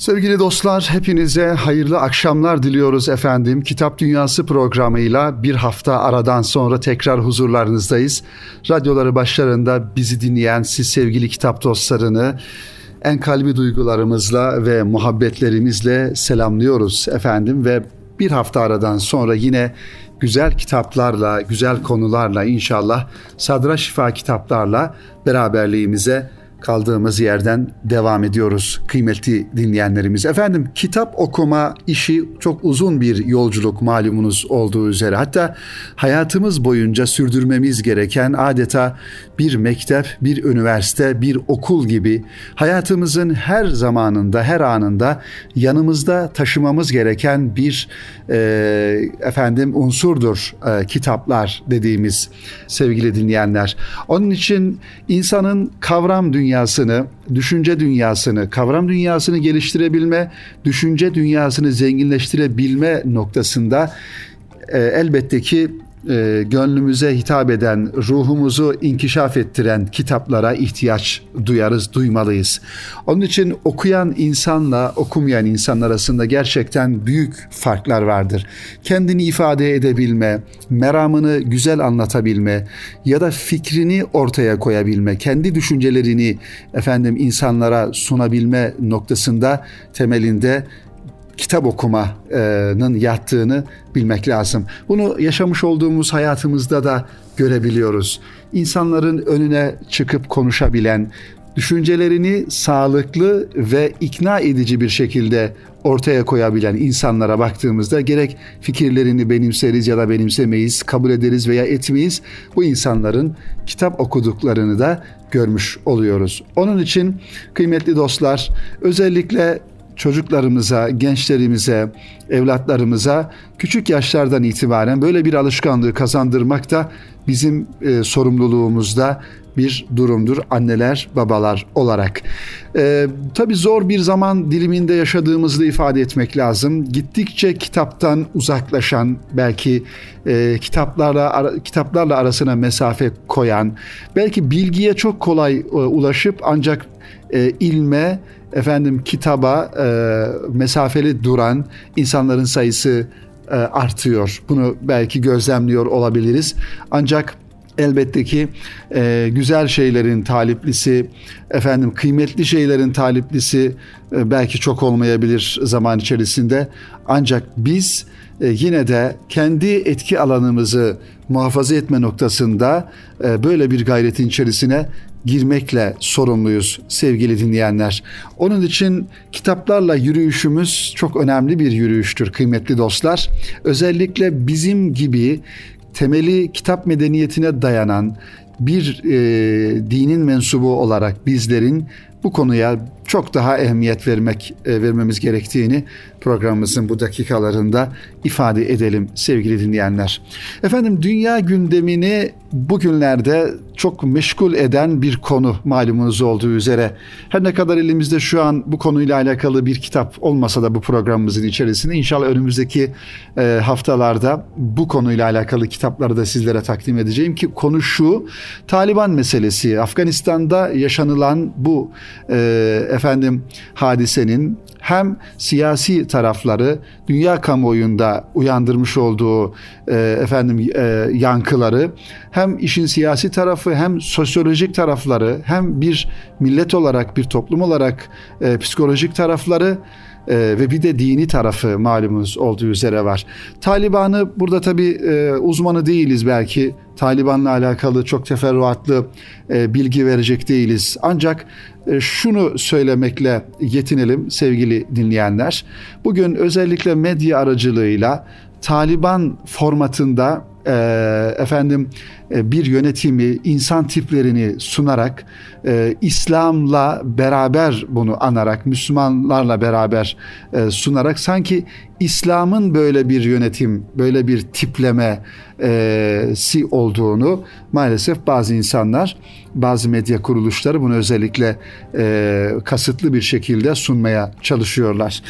Sevgili dostlar, hepinize hayırlı akşamlar diliyoruz efendim. Kitap Dünyası programıyla bir hafta aradan sonra tekrar huzurlarınızdayız. Radyoları başlarında bizi dinleyen siz sevgili kitap dostlarını en kalbi duygularımızla ve muhabbetlerimizle selamlıyoruz efendim ve bir hafta aradan sonra yine güzel kitaplarla, güzel konularla inşallah Sadra Şifa kitaplarla beraberliğimize kaldığımız yerden devam ediyoruz kıymetli dinleyenlerimiz. Efendim kitap okuma işi çok uzun bir yolculuk malumunuz olduğu üzere. Hatta hayatımız boyunca sürdürmemiz gereken adeta bir mektep, bir üniversite, bir okul gibi hayatımızın her zamanında, her anında yanımızda taşımamız gereken bir e, efendim unsurdur e, kitaplar dediğimiz sevgili dinleyenler. Onun için insanın kavram dünyası dünyasını, düşünce dünyasını, kavram dünyasını geliştirebilme, düşünce dünyasını zenginleştirebilme noktasında e, elbette ki e, gönlümüze hitap eden, ruhumuzu inkişaf ettiren kitaplara ihtiyaç duyarız, duymalıyız. Onun için okuyan insanla okumayan insan arasında gerçekten büyük farklar vardır. Kendini ifade edebilme, meramını güzel anlatabilme ya da fikrini ortaya koyabilme, kendi düşüncelerini efendim insanlara sunabilme noktasında temelinde kitap okumanın yattığını bilmek lazım. Bunu yaşamış olduğumuz hayatımızda da görebiliyoruz. İnsanların önüne çıkıp konuşabilen, düşüncelerini sağlıklı ve ikna edici bir şekilde ortaya koyabilen insanlara baktığımızda gerek fikirlerini benimseriz ya da benimsemeyiz, kabul ederiz veya etmeyiz. Bu insanların kitap okuduklarını da görmüş oluyoruz. Onun için kıymetli dostlar özellikle çocuklarımıza, gençlerimize, evlatlarımıza küçük yaşlardan itibaren böyle bir alışkanlığı kazandırmak da bizim e, sorumluluğumuzda bir durumdur anneler babalar olarak. E, tabii zor bir zaman diliminde yaşadığımızı ifade etmek lazım. Gittikçe kitaptan uzaklaşan belki e, kitaplarla kitaplarla arasına mesafe koyan belki bilgiye çok kolay e, ulaşıp ancak e, ilme efendim kitaba e, mesafeli duran insanların sayısı e, artıyor. Bunu belki gözlemliyor olabiliriz. Ancak elbette ki e, güzel şeylerin taliplisi, efendim kıymetli şeylerin taliplisi e, belki çok olmayabilir zaman içerisinde. Ancak biz e, yine de kendi etki alanımızı muhafaza etme noktasında e, böyle bir gayretin içerisine girmekle sorumluyuz sevgili dinleyenler. Onun için kitaplarla yürüyüşümüz çok önemli bir yürüyüştür kıymetli dostlar. Özellikle bizim gibi temeli kitap medeniyetine dayanan bir e, dinin mensubu olarak bizlerin bu konuya çok daha ehemmiyet vermek e, vermemiz gerektiğini programımızın bu dakikalarında ifade edelim sevgili dinleyenler. Efendim dünya gündemini bugünlerde çok meşgul eden bir konu malumunuz olduğu üzere. Her ne kadar elimizde şu an bu konuyla alakalı bir kitap olmasa da bu programımızın içerisinde inşallah önümüzdeki e, haftalarda bu konuyla alakalı kitapları da sizlere takdim edeceğim ki konu şu Taliban meselesi Afganistan'da yaşanılan bu e, efendim hadisenin hem siyasi tarafları dünya kamuoyunda uyandırmış olduğu e, efendim e, yankıları hem işin siyasi tarafı hem sosyolojik tarafları hem bir millet olarak bir toplum olarak e, psikolojik tarafları e, ve bir de dini tarafı malumunuz olduğu üzere var. Taliban'ı burada tabi e, uzmanı değiliz belki. Taliban'la alakalı çok teferruatlı e, bilgi verecek değiliz. Ancak e, şunu söylemekle yetinelim sevgili dinleyenler. Bugün özellikle medya aracılığıyla Taliban formatında e, efendim e, bir yönetimi, insan tiplerini sunarak e, İslam'la beraber bunu anarak, Müslümanlarla beraber e, sunarak sanki İslam'ın böyle bir yönetim, böyle bir tipleme e, olduğunu maalesef bazı insanlar, bazı medya kuruluşları bunu özellikle e, kasıtlı bir şekilde sunmaya çalışıyorlar.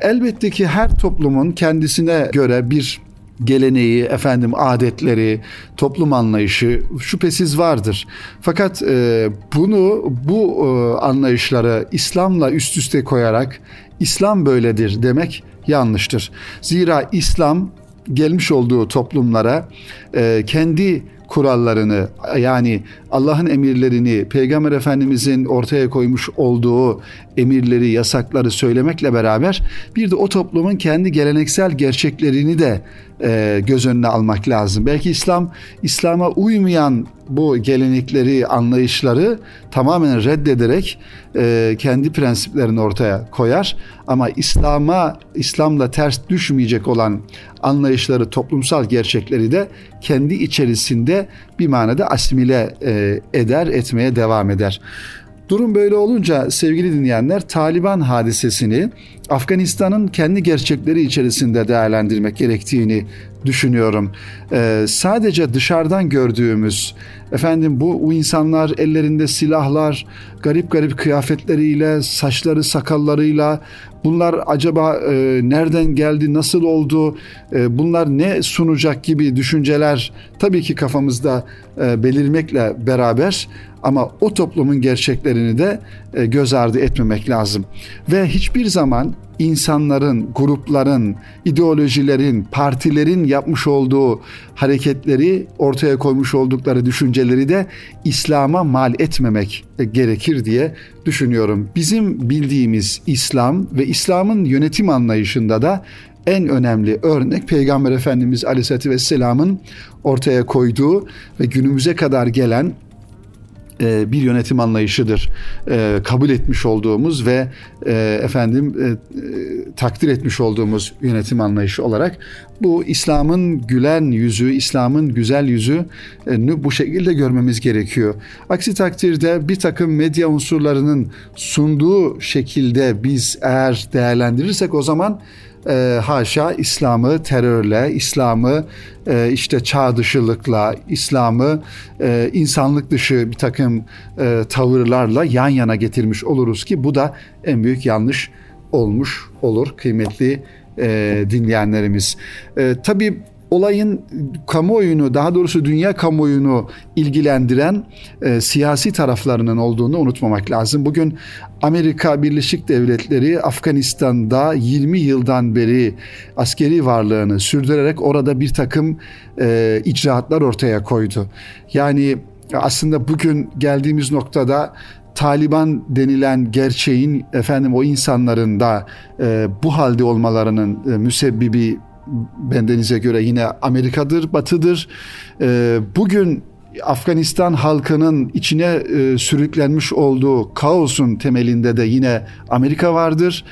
Elbette ki her toplumun kendisine göre bir geleneği, efendim adetleri, toplum anlayışı şüphesiz vardır. Fakat e, bunu bu e, anlayışları İslam'la üst üste koyarak İslam böyledir demek yanlıştır. Zira İslam gelmiş olduğu toplumlara e, kendi kurallarını yani Allah'ın emirlerini, Peygamber Efendimizin ortaya koymuş olduğu emirleri, yasakları söylemekle beraber bir de o toplumun kendi geleneksel gerçeklerini de e, göz önüne almak lazım. Belki İslam, İslam'a uymayan bu gelenekleri, anlayışları tamamen reddederek e, kendi prensiplerini ortaya koyar. Ama İslam'a, İslam'la ters düşmeyecek olan anlayışları, toplumsal gerçekleri de kendi içerisinde bir manada asimile e, eder, etmeye devam eder. Durum böyle olunca sevgili dinleyenler Taliban hadisesini Afganistan'ın kendi gerçekleri içerisinde değerlendirmek gerektiğini düşünüyorum. Ee, sadece dışarıdan gördüğümüz efendim bu, bu insanlar ellerinde silahlar, garip garip kıyafetleriyle, saçları sakallarıyla bunlar acaba e, nereden geldi, nasıl oldu, e, bunlar ne sunacak gibi düşünceler tabii ki kafamızda e, belirmekle beraber ama o toplumun gerçeklerini de e, göz ardı etmemek lazım. Ve hiçbir zaman insanların, grupların, ideolojilerin, partilerin yapmış olduğu hareketleri, ortaya koymuş oldukları düşünceleri de İslam'a mal etmemek gerekir diye düşünüyorum. Bizim bildiğimiz İslam ve İslam'ın yönetim anlayışında da en önemli örnek Peygamber Efendimiz Aleyhisselatü Vesselam'ın ortaya koyduğu ve günümüze kadar gelen e, bir yönetim anlayışıdır. E, kabul etmiş olduğumuz ve e, efendim takdir etmiş olduğumuz yönetim anlayışı olarak bu İslam'ın gülen yüzü, İslam'ın güzel yüzü bu şekilde görmemiz gerekiyor. Aksi takdirde bir takım medya unsurlarının sunduğu şekilde biz eğer değerlendirirsek o zaman e, haşa İslam'ı terörle, İslam'ı e, işte çağ dışılıkla, İslam'ı e, insanlık dışı bir takım e, tavırlarla yan yana getirmiş oluruz ki bu da en büyük yanlış olmuş olur kıymetli e, dinleyenlerimiz. E, tabii olayın kamuoyunu daha doğrusu dünya kamuoyunu ilgilendiren e, siyasi taraflarının olduğunu unutmamak lazım. Bugün Amerika Birleşik Devletleri Afganistan'da 20 yıldan beri askeri varlığını sürdürerek orada bir takım e, icraatlar ortaya koydu. Yani aslında bugün geldiğimiz noktada Taliban denilen gerçeğin efendim o insanların da e, bu halde olmalarının e, müsebbibi bendenize göre yine Amerika'dır, Batı'dır. E, bugün Afganistan halkının içine e, sürüklenmiş olduğu kaosun temelinde de yine Amerika vardır.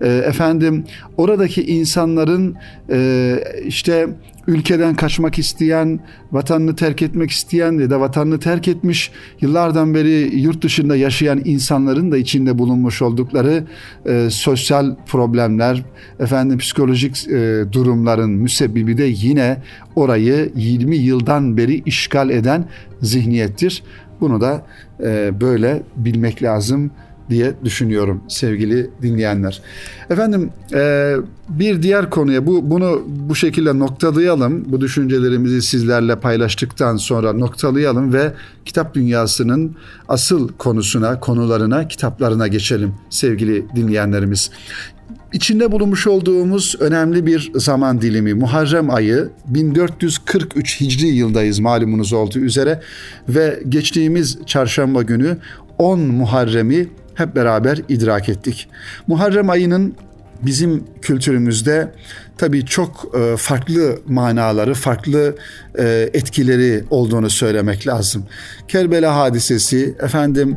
E, efendim oradaki insanların e, işte ülkeden kaçmak isteyen, vatanını terk etmek isteyen ya da vatanını terk etmiş, yıllardan beri yurt dışında yaşayan insanların da içinde bulunmuş oldukları e, sosyal problemler, efendim psikolojik e, durumların müsebbibi de yine orayı 20 yıldan beri işgal eden zihniyettir. Bunu da e, böyle bilmek lazım diye düşünüyorum sevgili dinleyenler. Efendim e, bir diğer konuya bu bunu bu şekilde noktalayalım. Bu düşüncelerimizi sizlerle paylaştıktan sonra noktalayalım ve kitap dünyasının asıl konusuna, konularına, kitaplarına geçelim sevgili dinleyenlerimiz. İçinde bulunmuş olduğumuz önemli bir zaman dilimi Muharrem ayı 1443 Hicri yıldayız malumunuz olduğu üzere ve geçtiğimiz çarşamba günü 10 Muharrem'i hep beraber idrak ettik. Muharrem ayının bizim kültürümüzde tabii çok e, farklı manaları, farklı e, etkileri olduğunu söylemek lazım. Kerbela hadisesi, efendim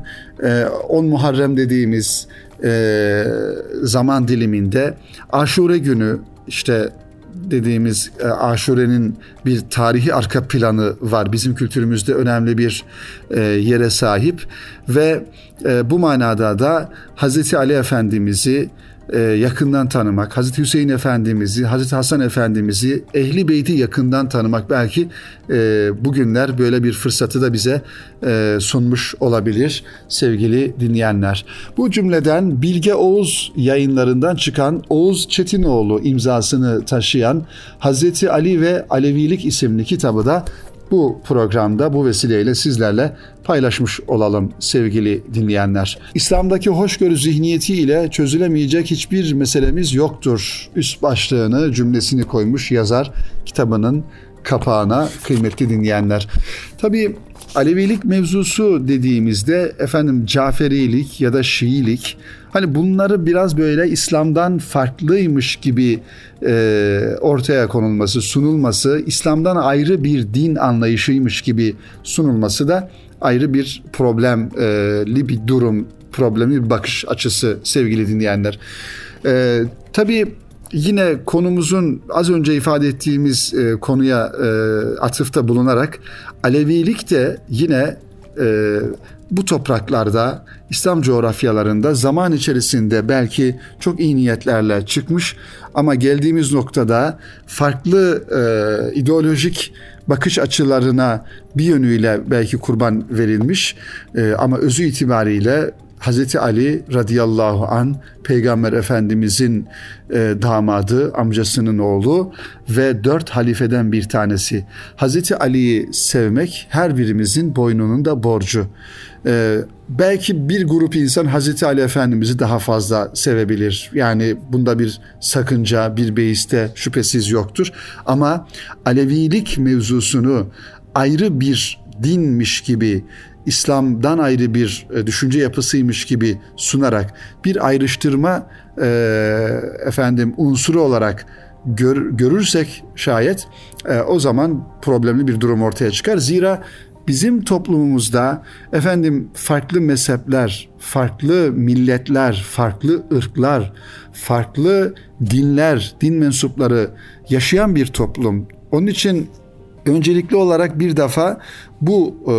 10 e, Muharrem dediğimiz zaman diliminde Aşure günü işte dediğimiz e, Aşure'nin bir tarihi arka planı var. Bizim kültürümüzde önemli bir e, yere sahip ve e, bu manada da Hazreti Ali Efendimiz'i e, yakından tanımak, Hazreti Hüseyin Efendimiz'i, Hazreti Hasan Efendimiz'i, Ehli Beyti yakından tanımak belki e, bugünler böyle bir fırsatı da bize e, sunmuş olabilir sevgili dinleyenler. Bu cümleden Bilge Oğuz yayınlarından çıkan Oğuz Çetinoğlu imzasını taşıyan Hazreti Ali ve Alevilik isimli kitabı da bu programda bu vesileyle sizlerle paylaşmış olalım sevgili dinleyenler. İslam'daki hoşgörü zihniyeti ile çözülemeyecek hiçbir meselemiz yoktur. Üst başlığını cümlesini koymuş yazar kitabının kapağına kıymetli dinleyenler. Tabii Alevilik mevzusu dediğimizde efendim Caferilik ya da Şiilik hani bunları biraz böyle İslam'dan farklıymış gibi e, ortaya konulması, sunulması, İslam'dan ayrı bir din anlayışıymış gibi sunulması da ayrı bir problemli bir durum, problemli bir bakış açısı sevgili dinleyenler. E, tabii yine konumuzun az önce ifade ettiğimiz e, konuya e, atıfta bulunarak Alevilik de yine e, bu topraklarda İslam coğrafyalarında zaman içerisinde belki çok iyi niyetlerle çıkmış ama geldiğimiz noktada farklı e, ideolojik bakış açılarına bir yönüyle belki kurban verilmiş e, ama özü itibariyle Hazreti Ali radıyallahu an Peygamber Efendimizin e, damadı, amcasının oğlu ve dört halifeden bir tanesi. Hazreti Ali'yi sevmek her birimizin boynunun da borcu. E, belki bir grup insan Hazreti Ali Efendimiz'i daha fazla sevebilir. Yani bunda bir sakınca, bir beiste şüphesiz yoktur. Ama Alevilik mevzusunu ayrı bir dinmiş gibi İslam'dan ayrı bir e, düşünce yapısıymış gibi sunarak bir ayrıştırma e, efendim unsuru olarak gör, görürsek şayet e, o zaman problemli bir durum ortaya çıkar. Zira bizim toplumumuzda efendim farklı mezhepler, farklı milletler, farklı ırklar, farklı dinler, din mensupları yaşayan bir toplum. Onun için öncelikli olarak bir defa bu e,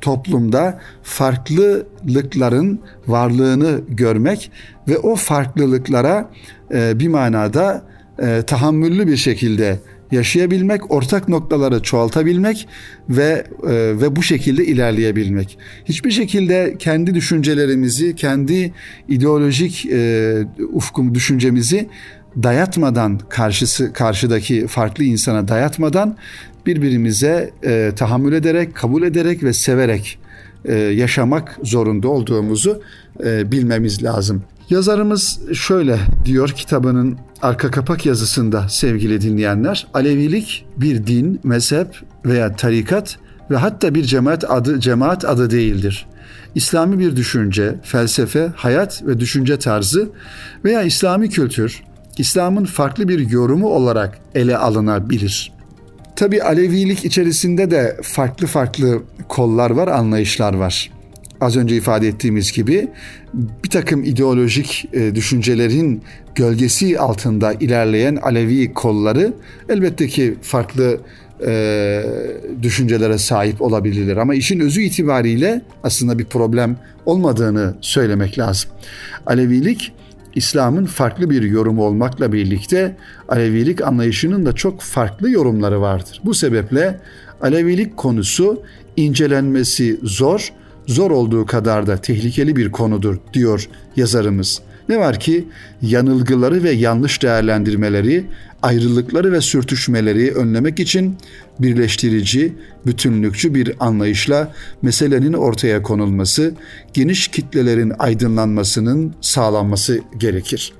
toplumda farklılıkların varlığını görmek ve o farklılıklara e, bir manada e, tahammüllü bir şekilde yaşayabilmek, ortak noktaları çoğaltabilmek ve e, ve bu şekilde ilerleyebilmek. Hiçbir şekilde kendi düşüncelerimizi, kendi ideolojik e, ufkum düşüncemizi dayatmadan karşısı karşıdaki farklı insana dayatmadan birbirimize e, tahammül ederek, kabul ederek ve severek e, yaşamak zorunda olduğumuzu e, bilmemiz lazım. Yazarımız şöyle diyor kitabının arka kapak yazısında sevgili dinleyenler. Alevilik bir din, mezhep veya tarikat ve hatta bir cemaat adı cemaat adı değildir. İslami bir düşünce, felsefe, hayat ve düşünce tarzı veya İslami kültür, İslam'ın farklı bir yorumu olarak ele alınabilir. Tabi Alevilik içerisinde de farklı farklı kollar var, anlayışlar var. Az önce ifade ettiğimiz gibi bir takım ideolojik e, düşüncelerin gölgesi altında ilerleyen Alevi kolları elbette ki farklı e, düşüncelere sahip olabilirler. Ama işin özü itibariyle aslında bir problem olmadığını söylemek lazım. Alevilik İslam'ın farklı bir yorumu olmakla birlikte Alevilik anlayışının da çok farklı yorumları vardır. Bu sebeple Alevilik konusu incelenmesi zor, zor olduğu kadar da tehlikeli bir konudur diyor yazarımız. Ne var ki yanılgıları ve yanlış değerlendirmeleri, ayrılıkları ve sürtüşmeleri önlemek için birleştirici, bütünlükçü bir anlayışla meselenin ortaya konulması, geniş kitlelerin aydınlanmasının sağlanması gerekir.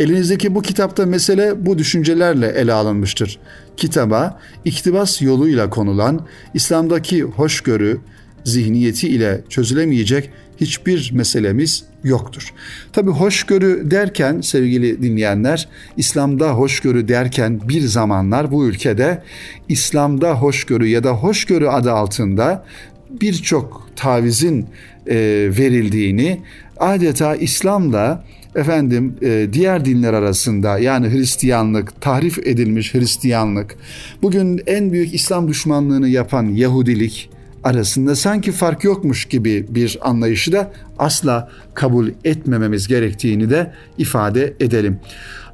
Elinizdeki bu kitapta mesele bu düşüncelerle ele alınmıştır. Kitaba iktibas yoluyla konulan İslam'daki hoşgörü, zihniyeti ile çözülemeyecek hiçbir meselemiz yoktur. Tabi hoşgörü derken sevgili dinleyenler, İslam'da hoşgörü derken bir zamanlar bu ülkede İslam'da hoşgörü ya da hoşgörü adı altında birçok tavizin e, verildiğini adeta İslam'da efendim e, diğer dinler arasında yani Hristiyanlık, tahrif edilmiş Hristiyanlık, bugün en büyük İslam düşmanlığını yapan Yahudilik, arasında sanki fark yokmuş gibi bir anlayışı da asla kabul etmememiz gerektiğini de ifade edelim.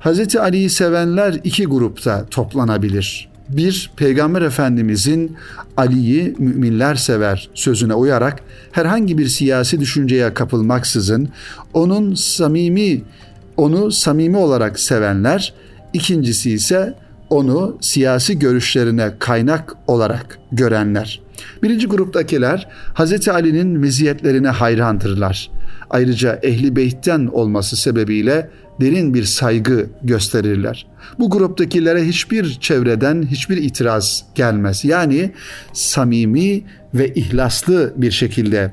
Hz. Ali'yi sevenler iki grupta toplanabilir. Bir, Peygamber Efendimizin Ali'yi müminler sever sözüne uyarak herhangi bir siyasi düşünceye kapılmaksızın onun samimi onu samimi olarak sevenler, ikincisi ise onu siyasi görüşlerine kaynak olarak görenler. Birinci gruptakiler Hz. Ali'nin meziyetlerine hayrandırlar. Ayrıca Ehli Beyt'ten olması sebebiyle derin bir saygı gösterirler. Bu gruptakilere hiçbir çevreden hiçbir itiraz gelmez. Yani samimi ve ihlaslı bir şekilde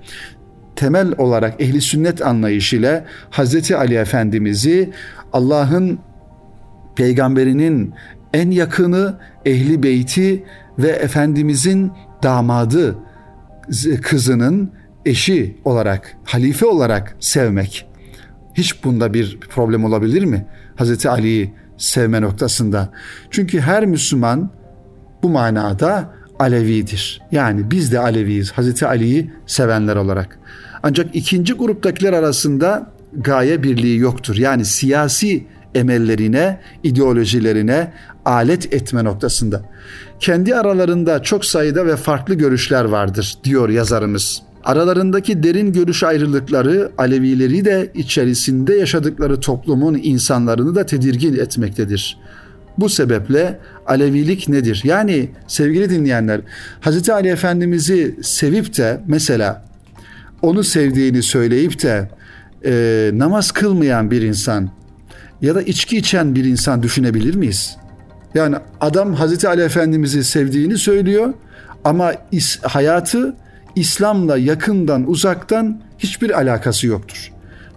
temel olarak ehli sünnet anlayışıyla Hz. Ali Efendimiz'i Allah'ın peygamberinin en yakını ehli beyti ve Efendimizin damadı kızının eşi olarak, halife olarak sevmek. Hiç bunda bir problem olabilir mi? Hazreti Ali'yi sevme noktasında. Çünkü her Müslüman bu manada Alevidir. Yani biz de Aleviyiz. Hazreti Ali'yi sevenler olarak. Ancak ikinci gruptakiler arasında gaye birliği yoktur. Yani siyasi emellerine, ideolojilerine alet etme noktasında. Kendi aralarında çok sayıda ve farklı görüşler vardır diyor yazarımız. Aralarındaki derin görüş ayrılıkları Alevileri de içerisinde yaşadıkları toplumun insanlarını da tedirgin etmektedir. Bu sebeple Alevilik nedir? Yani sevgili dinleyenler, Hz. Ali Efendimiz'i sevip de mesela onu sevdiğini söyleyip de e, namaz kılmayan bir insan ya da içki içen bir insan düşünebilir miyiz? Yani adam Hazreti Ali Efendimiz'i sevdiğini söylüyor ama is, hayatı İslam'la yakından uzaktan hiçbir alakası yoktur.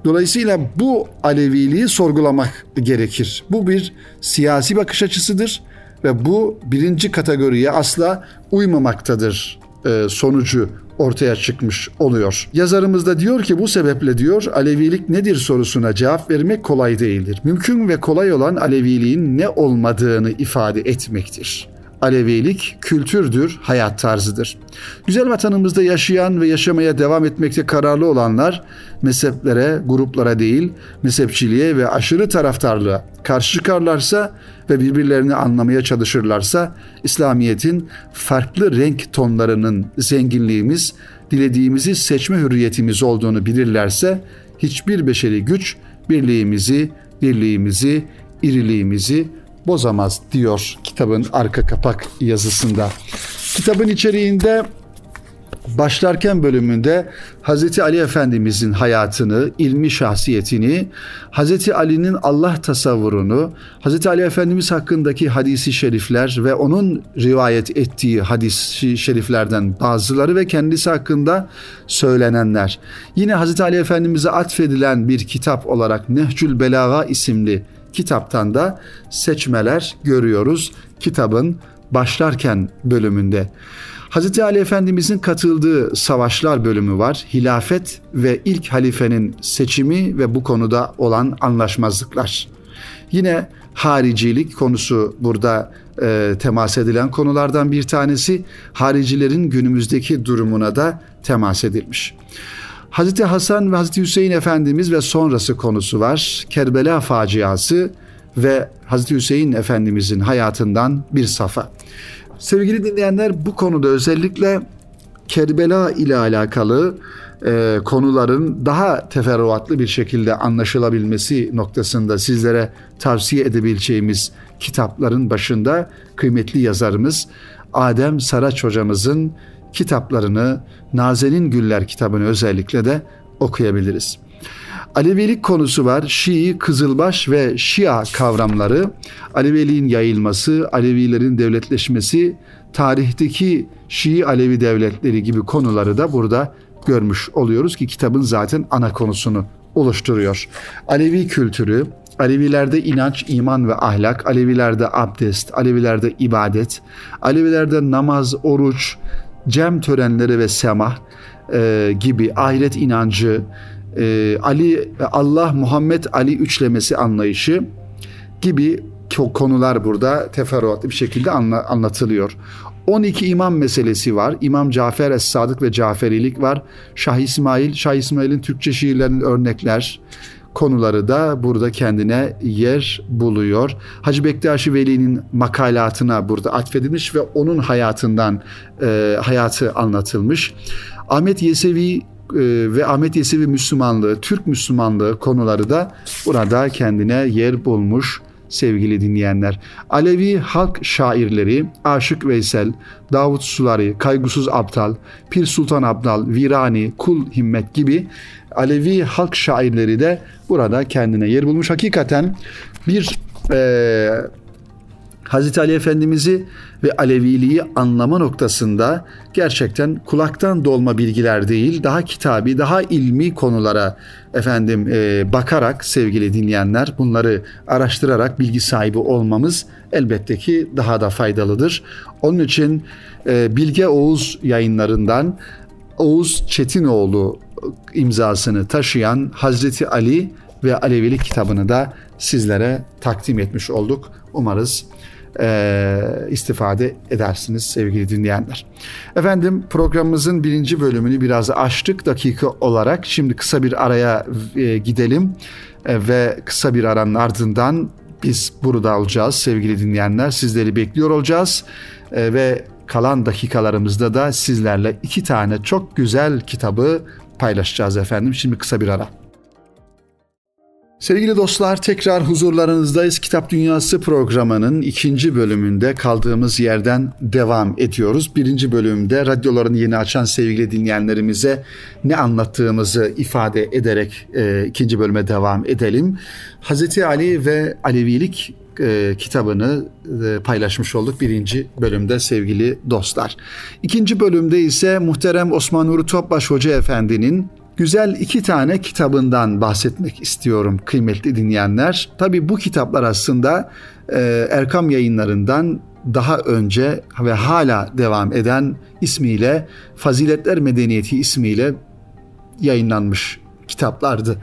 Dolayısıyla bu Aleviliği sorgulamak gerekir. Bu bir siyasi bakış açısıdır ve bu birinci kategoriye asla uymamaktadır e, sonucu ortaya çıkmış oluyor. Yazarımız da diyor ki bu sebeple diyor Alevilik nedir sorusuna cevap vermek kolay değildir. Mümkün ve kolay olan Aleviliğin ne olmadığını ifade etmektir. Alevilik kültürdür, hayat tarzıdır. Güzel vatanımızda yaşayan ve yaşamaya devam etmekte kararlı olanlar mezheplere, gruplara değil, mezhepçiliğe ve aşırı taraftarlığa karşı çıkarlarsa ve birbirlerini anlamaya çalışırlarsa İslamiyet'in farklı renk tonlarının zenginliğimiz, dilediğimizi seçme hürriyetimiz olduğunu bilirlerse hiçbir beşeri güç birliğimizi, birliğimizi, iriliğimizi bozamaz diyor kitabın arka kapak yazısında. Kitabın içeriğinde başlarken bölümünde Hazreti Ali Efendimizin hayatını, ilmi şahsiyetini, Hazreti Ali'nin Allah tasavvurunu, Hazreti Ali Efendimiz hakkındaki hadisi şerifler ve onun rivayet ettiği hadisi şeriflerden bazıları ve kendisi hakkında söylenenler. Yine Hazreti Ali Efendimiz'e atfedilen bir kitap olarak Nehcül Belaga isimli kitaptan da seçmeler görüyoruz kitabın başlarken bölümünde. Hz. Ali Efendimizin katıldığı savaşlar bölümü var. Hilafet ve ilk halifenin seçimi ve bu konuda olan anlaşmazlıklar. Yine haricilik konusu burada e, temas edilen konulardan bir tanesi. Haricilerin günümüzdeki durumuna da temas edilmiş. Hazreti Hasan ve Hazreti Hüseyin Efendimiz ve sonrası konusu var. Kerbela faciası ve Hazreti Hüseyin Efendimizin hayatından bir safa. Sevgili dinleyenler bu konuda özellikle Kerbela ile alakalı e, konuların daha teferruatlı bir şekilde anlaşılabilmesi noktasında sizlere tavsiye edebileceğimiz kitapların başında kıymetli yazarımız Adem Saraç hocamızın kitaplarını Nazenin Güller kitabını özellikle de okuyabiliriz. Alevilik konusu var. Şii, Kızılbaş ve Şia kavramları, Aleviliğin yayılması, Alevilerin devletleşmesi, tarihteki Şii Alevi devletleri gibi konuları da burada görmüş oluyoruz ki kitabın zaten ana konusunu oluşturuyor. Alevi kültürü, Alevilerde inanç, iman ve ahlak, Alevilerde abdest, Alevilerde ibadet, Alevilerde namaz, oruç, cem törenleri ve semah e, gibi ahiret inancı, e, Ali Allah Muhammed Ali üçlemesi anlayışı gibi konular burada teferruatlı bir şekilde anla, anlatılıyor. 12 imam meselesi var. İmam Cafer Es-Sadık ve Caferilik var. Şah İsmail, Şah İsmail'in Türkçe şiirlerinin örnekler konuları da burada kendine yer buluyor. Hacı Bektaşi Veli'nin makalatına burada atfedilmiş ve onun hayatından e, hayatı anlatılmış. Ahmet Yesevi e, ve Ahmet Yesevi Müslümanlığı, Türk Müslümanlığı konuları da burada kendine yer bulmuş sevgili dinleyenler. Alevi halk şairleri Aşık Veysel, Davut Sulari, Kaygusuz Abdal, Pir Sultan Abdal, Virani, Kul Himmet gibi Alevi halk şairleri de burada kendine yer bulmuş. Hakikaten bir e, Hazreti Ali Efendimiz'i ve Aleviliği anlama noktasında gerçekten kulaktan dolma bilgiler değil, daha kitabi, daha ilmi konulara efendim e, bakarak sevgili dinleyenler bunları araştırarak bilgi sahibi olmamız elbette ki daha da faydalıdır. Onun için e, Bilge Oğuz yayınlarından Oğuz Çetinoğlu imzasını taşıyan Hazreti Ali ve Alevilik kitabını da sizlere takdim etmiş olduk. Umarız e, istifade edersiniz sevgili dinleyenler. Efendim programımızın birinci bölümünü biraz açtık dakika olarak. Şimdi kısa bir araya e, gidelim e, ve kısa bir aranın ardından biz burada olacağız sevgili dinleyenler. Sizleri bekliyor olacağız e, ve kalan dakikalarımızda da sizlerle iki tane çok güzel kitabı paylaşacağız efendim. Şimdi kısa bir ara. Sevgili dostlar tekrar huzurlarınızdayız. Kitap Dünyası programının ikinci bölümünde kaldığımız yerden devam ediyoruz. Birinci bölümde radyolarını yeni açan sevgili dinleyenlerimize ne anlattığımızı ifade ederek e, ikinci bölüme devam edelim. Hazreti Ali ve Alevilik e, kitabını e, paylaşmış olduk birinci bölümde sevgili dostlar. İkinci bölümde ise muhterem Osman Nuri Topbaş Hoca Efendi'nin güzel iki tane kitabından bahsetmek istiyorum kıymetli dinleyenler. Tabi bu kitaplar aslında e, Erkam yayınlarından daha önce ve hala devam eden ismiyle Faziletler Medeniyeti ismiyle yayınlanmış kitaplardı.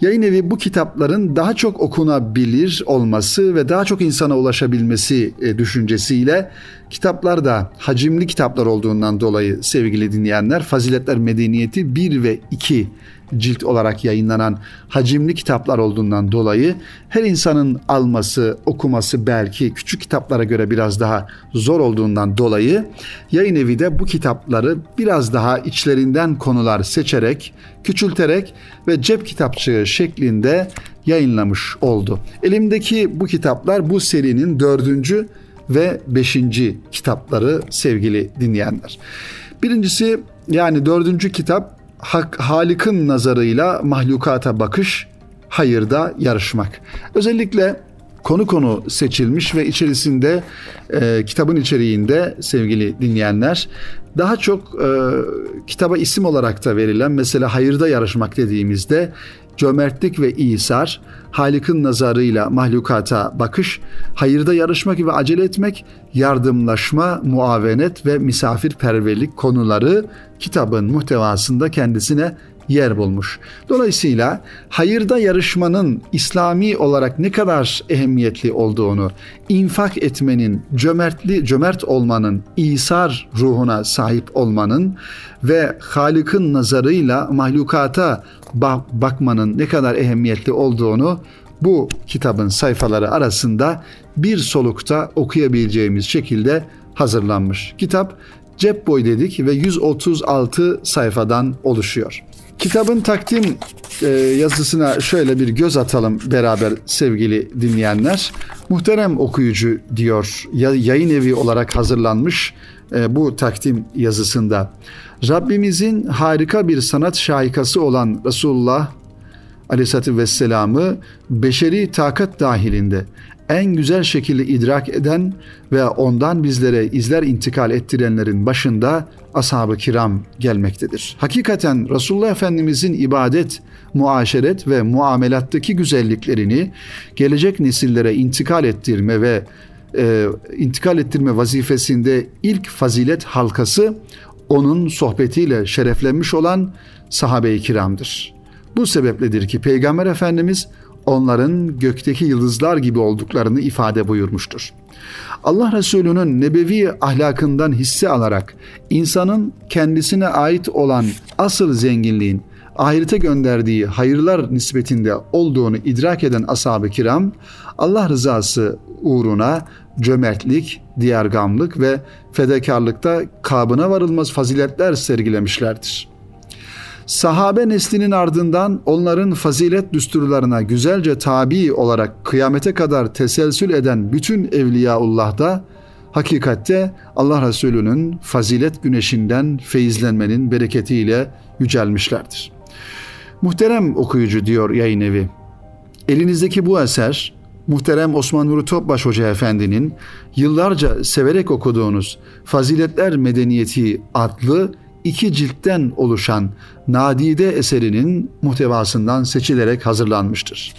Yayın evi bu kitapların daha çok okunabilir olması ve daha çok insana ulaşabilmesi e, düşüncesiyle kitaplar da hacimli kitaplar olduğundan dolayı sevgili dinleyenler Faziletler Medeniyeti 1 ve 2 cilt olarak yayınlanan hacimli kitaplar olduğundan dolayı her insanın alması, okuması belki küçük kitaplara göre biraz daha zor olduğundan dolayı yayın evi de bu kitapları biraz daha içlerinden konular seçerek, küçülterek ve cep kitapçığı şeklinde yayınlamış oldu. Elimdeki bu kitaplar bu serinin dördüncü ve beşinci kitapları sevgili dinleyenler. Birincisi yani dördüncü kitap Hak, Halik'in nazarıyla mahlukata bakış, hayırda yarışmak. Özellikle konu konu seçilmiş ve içerisinde e, kitabın içeriğinde sevgili dinleyenler daha çok e, kitaba isim olarak da verilen mesela hayırda yarışmak dediğimizde cömertlik ve İsar, Halik'in nazarıyla mahlukata bakış, hayırda yarışmak ve acele etmek, yardımlaşma, muavenet ve misafirperverlik konuları kitabın muhtevasında kendisine yer bulmuş. Dolayısıyla hayırda yarışmanın İslami olarak ne kadar ehemmiyetli olduğunu, infak etmenin, cömertli cömert olmanın, İsar ruhuna sahip olmanın ve Halık'ın nazarıyla mahlukata bakmanın ne kadar ehemmiyetli olduğunu bu kitabın sayfaları arasında bir solukta okuyabileceğimiz şekilde hazırlanmış. Kitap cep boy dedik ve 136 sayfadan oluşuyor. Kitabın takdim e, yazısına şöyle bir göz atalım beraber sevgili dinleyenler. Muhterem okuyucu diyor yayın evi olarak hazırlanmış e, bu takdim yazısında. Rabbimizin harika bir sanat şahikası olan Resulullah Aleyhisselatü Vesselam'ı beşeri takat dahilinde en güzel şekilde idrak eden ve ondan bizlere izler intikal ettirenlerin başında ashab-ı kiram gelmektedir. Hakikaten Resulullah Efendimizin ibadet, muaşeret ve muamelattaki güzelliklerini gelecek nesillere intikal ettirme ve e, intikal ettirme vazifesinde ilk fazilet halkası onun sohbetiyle şereflenmiş olan sahabe-i kiramdır. Bu sebepledir ki Peygamber Efendimiz onların gökteki yıldızlar gibi olduklarını ifade buyurmuştur. Allah Resulü'nün nebevi ahlakından hisse alarak insanın kendisine ait olan asıl zenginliğin ahirete gönderdiği hayırlar nispetinde olduğunu idrak eden ashab-ı kiram Allah rızası uğruna cömertlik, diyargamlık ve fedakarlıkta kabına varılmaz faziletler sergilemişlerdir. Sahabe neslinin ardından onların fazilet düsturlarına güzelce tabi olarak kıyamete kadar teselsül eden bütün Evliyaullah da hakikatte Allah Resulü'nün fazilet güneşinden feyizlenmenin bereketiyle yücelmişlerdir. Muhterem okuyucu diyor yayın evi. Elinizdeki bu eser muhterem Osman Nuri Topbaş Hoca Efendi'nin yıllarca severek okuduğunuz Faziletler Medeniyeti adlı iki ciltten oluşan nadide eserinin muhtevasından seçilerek hazırlanmıştır.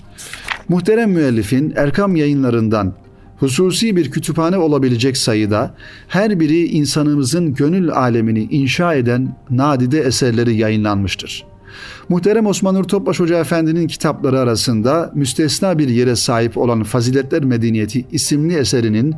Muhterem müellifin Erkam yayınlarından hususi bir kütüphane olabilecek sayıda her biri insanımızın gönül alemini inşa eden nadide eserleri yayınlanmıştır. Muhterem Osman Nur Topbaş Hoca Efendi'nin kitapları arasında müstesna bir yere sahip olan Faziletler Medeniyeti isimli eserinin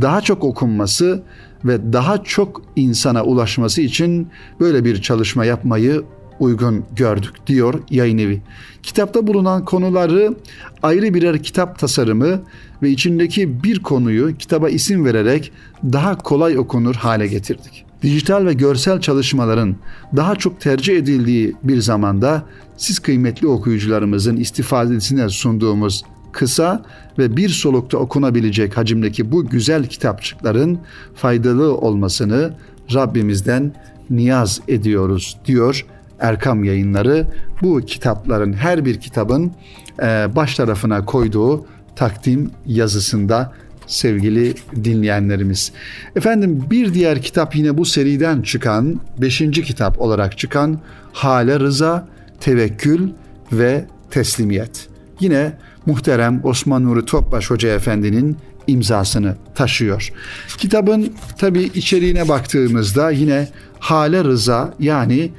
daha çok okunması ve daha çok insana ulaşması için böyle bir çalışma yapmayı uygun gördük diyor yayın evi. Kitapta bulunan konuları ayrı birer kitap tasarımı ve içindeki bir konuyu kitaba isim vererek daha kolay okunur hale getirdik. Dijital ve görsel çalışmaların daha çok tercih edildiği bir zamanda siz kıymetli okuyucularımızın istifadesine sunduğumuz kısa ve bir solukta okunabilecek hacimdeki bu güzel kitapçıkların faydalı olmasını Rabbimizden niyaz ediyoruz diyor Erkam Yayınları. Bu kitapların her bir kitabın baş tarafına koyduğu takdim yazısında sevgili dinleyenlerimiz. Efendim bir diğer kitap yine bu seriden çıkan, beşinci kitap olarak çıkan Hale Rıza, Tevekkül ve Teslimiyet. Yine muhterem Osman Nuri Topbaş Hoca Efendi'nin imzasını taşıyor. Kitabın tabi içeriğine baktığımızda yine hale rıza yani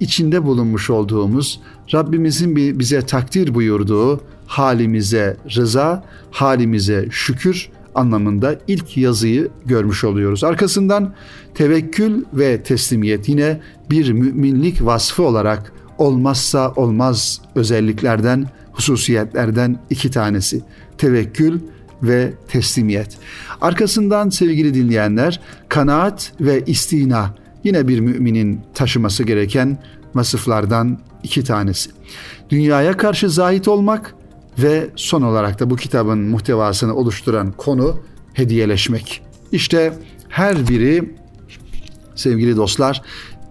içinde bulunmuş olduğumuz Rabbimizin bize takdir buyurduğu halimize rıza, halimize şükür anlamında ilk yazıyı görmüş oluyoruz. Arkasından tevekkül ve teslimiyet yine bir müminlik vasfı olarak olmazsa olmaz özelliklerden, hususiyetlerden iki tanesi. Tevekkül ve teslimiyet. Arkasından sevgili dinleyenler kanaat ve istina yine bir müminin taşıması gereken vasıflardan iki tanesi. Dünyaya karşı zahit olmak ve son olarak da bu kitabın muhtevasını oluşturan konu hediyeleşmek. İşte her biri sevgili dostlar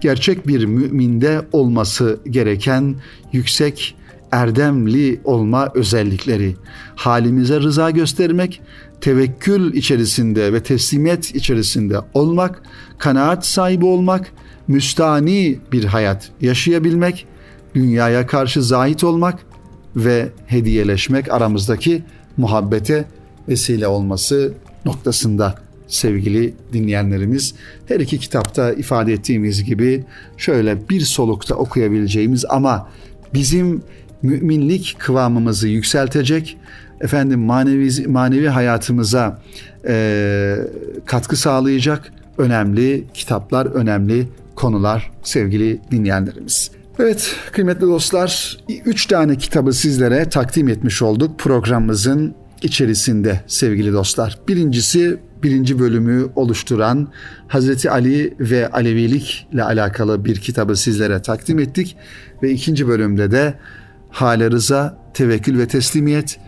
gerçek bir müminde olması gereken yüksek erdemli olma özellikleri. Halimize rıza göstermek, tevekkül içerisinde ve teslimiyet içerisinde olmak, kanaat sahibi olmak, müstani bir hayat yaşayabilmek, dünyaya karşı zahit olmak ve hediyeleşmek aramızdaki muhabbete vesile olması noktasında sevgili dinleyenlerimiz. Her iki kitapta ifade ettiğimiz gibi şöyle bir solukta okuyabileceğimiz ama bizim müminlik kıvamımızı yükseltecek, efendim manevi manevi hayatımıza e, katkı sağlayacak önemli kitaplar, önemli konular sevgili dinleyenlerimiz. Evet kıymetli dostlar, üç tane kitabı sizlere takdim etmiş olduk programımızın içerisinde sevgili dostlar. Birincisi birinci bölümü oluşturan Hazreti Ali ve Alevilik ile alakalı bir kitabı sizlere takdim ettik. Ve ikinci bölümde de hale rıza, tevekkül ve teslimiyet,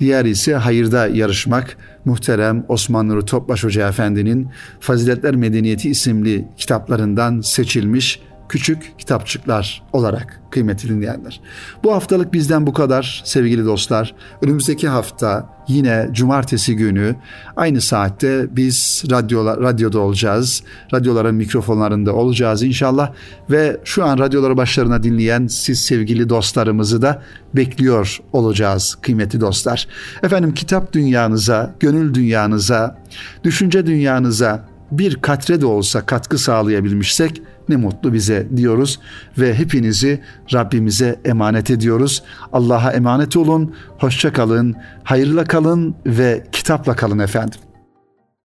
diğer ise hayırda yarışmak, muhterem Osman Nuri Topbaş Hoca Efendi'nin Faziletler Medeniyeti isimli kitaplarından seçilmiş küçük kitapçıklar olarak kıymetli dinleyenler. Bu haftalık bizden bu kadar sevgili dostlar. Önümüzdeki hafta yine cumartesi günü aynı saatte biz radyolar, radyoda olacağız. Radyoların mikrofonlarında olacağız inşallah. Ve şu an radyoları başlarına dinleyen siz sevgili dostlarımızı da bekliyor olacağız kıymetli dostlar. Efendim kitap dünyanıza, gönül dünyanıza, düşünce dünyanıza, bir katre de olsa katkı sağlayabilmişsek ne mutlu bize diyoruz ve hepinizi Rabbimize emanet ediyoruz. Allah'a emanet olun, hoşça kalın, hayırla kalın ve kitapla kalın efendim.